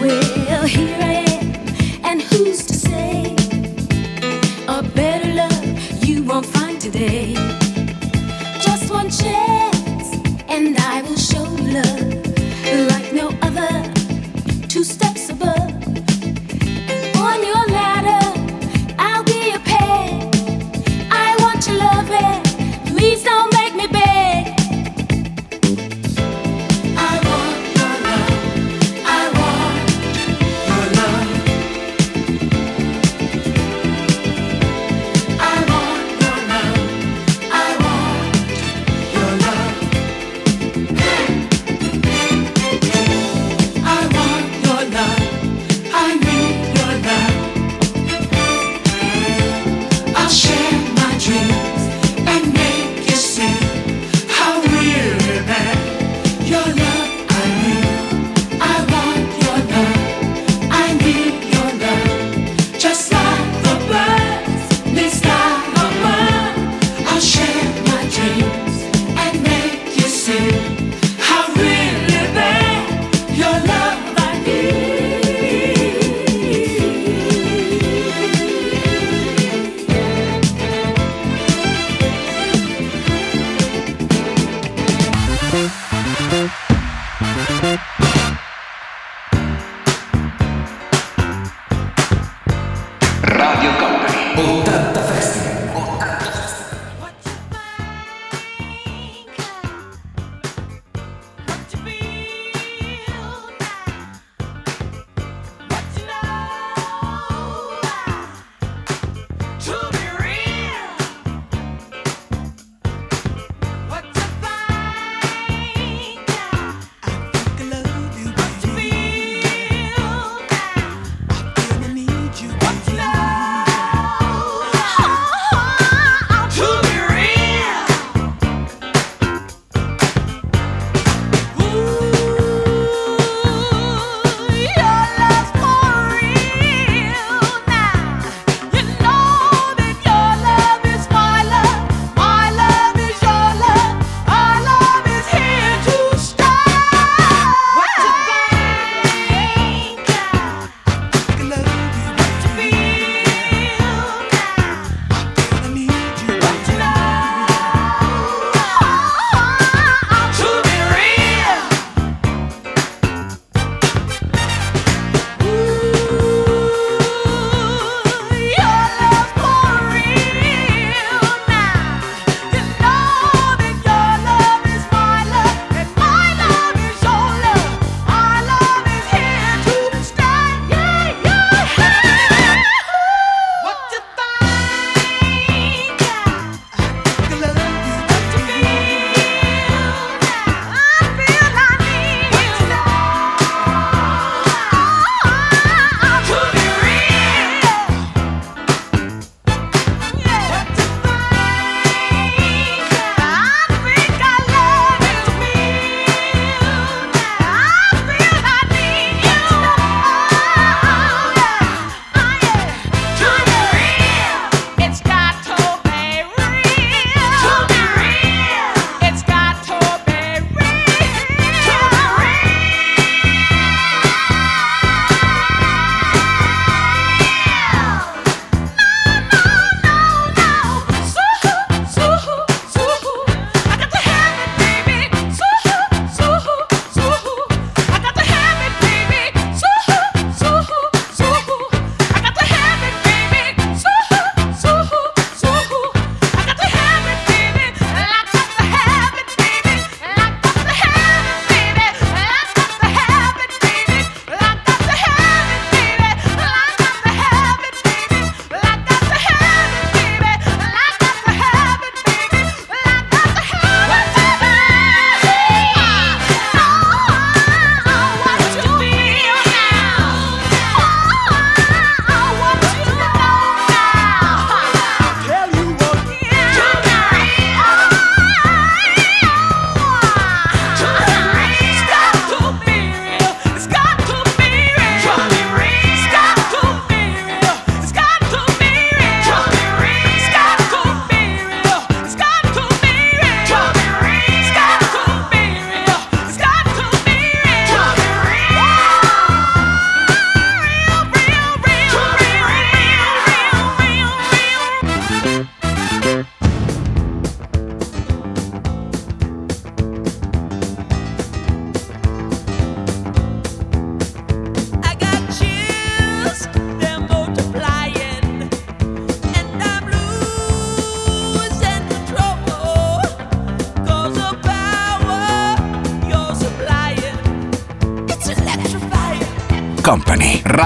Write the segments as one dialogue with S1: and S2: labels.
S1: Well, here I am, and who's to
S2: say a better love you
S1: won't find today? Just one
S3: chance.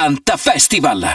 S4: 80 Festival.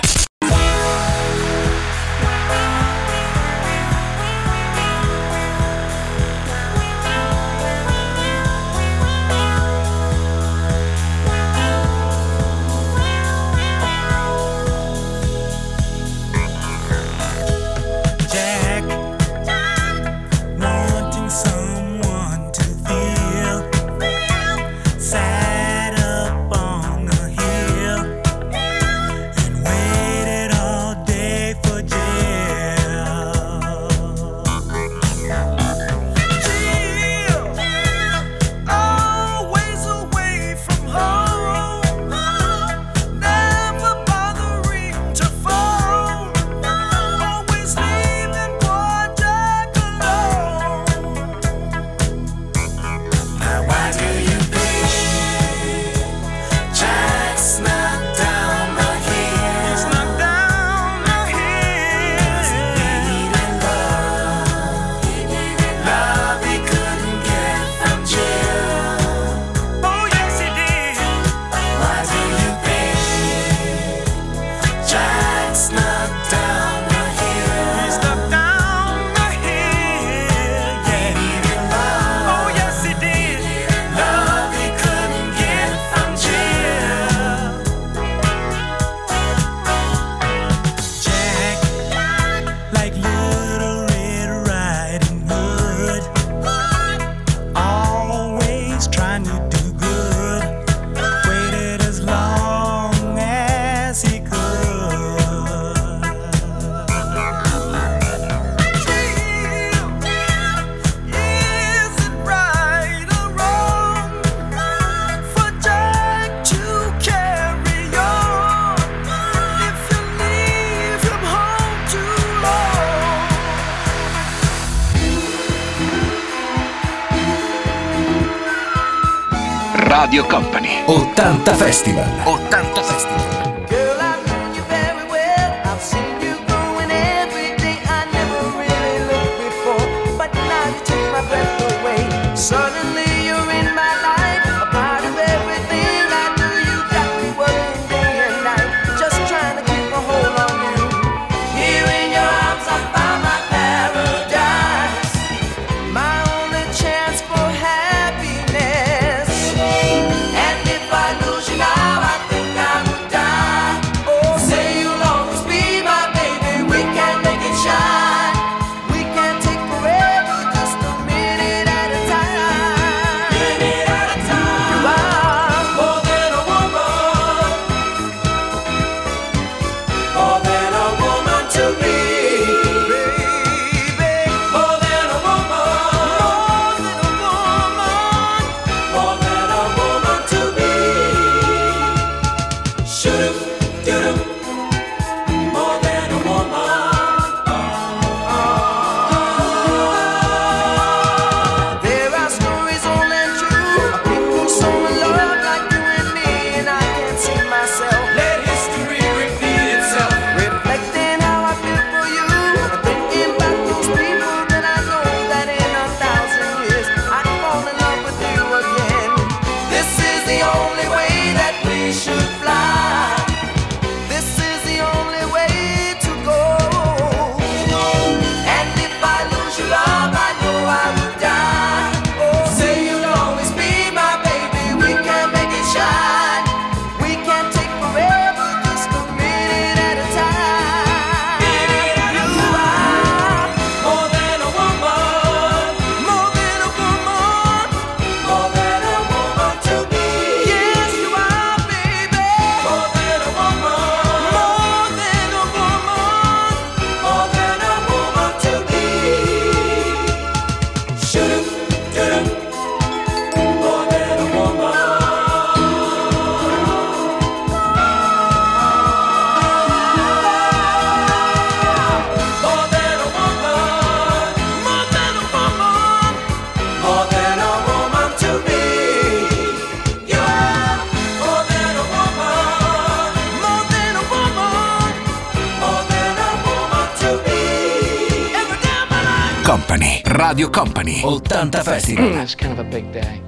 S4: Romani. 80 Festival.
S5: That's kind of a big day.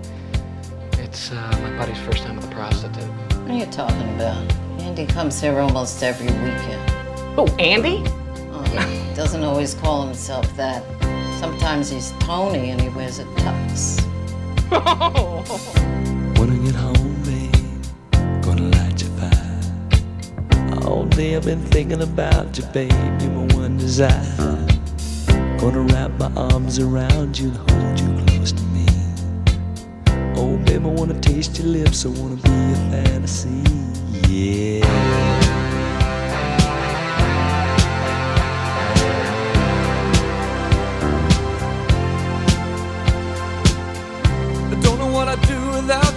S5: It's uh, my buddy's first time with a prostitute.
S6: What are you talking about? Andy comes here almost every weekend.
S5: Oh, Andy?
S6: Oh, yeah. doesn't always call himself that. Sometimes he's Tony and he wears a tux.
S7: when I get home, babe, gonna light your fire. All day I've been thinking about you, babe. You're my one desire. Wanna wrap my arms around you and hold you close to me. Oh, baby, I wanna taste your lips. I wanna be a fantasy. Yeah.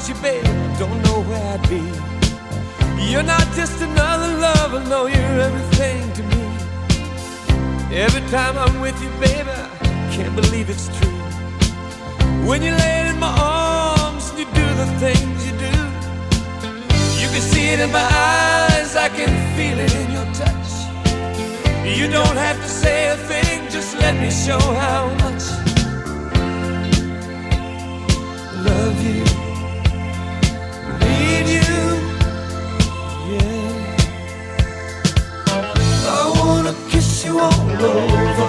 S8: you, babe, don't know where I'd be. You're not just another lover, no, you're everything Every time I'm with you, baby, I can't believe it's true. When you lay in my arms and you do the things you do, you can see it in my eyes, I can feel it in your touch. You don't have to say a thing, just let me show how much I love you, need you. you all over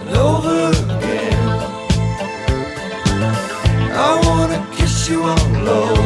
S8: and over again. I wanna kiss you all over.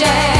S9: the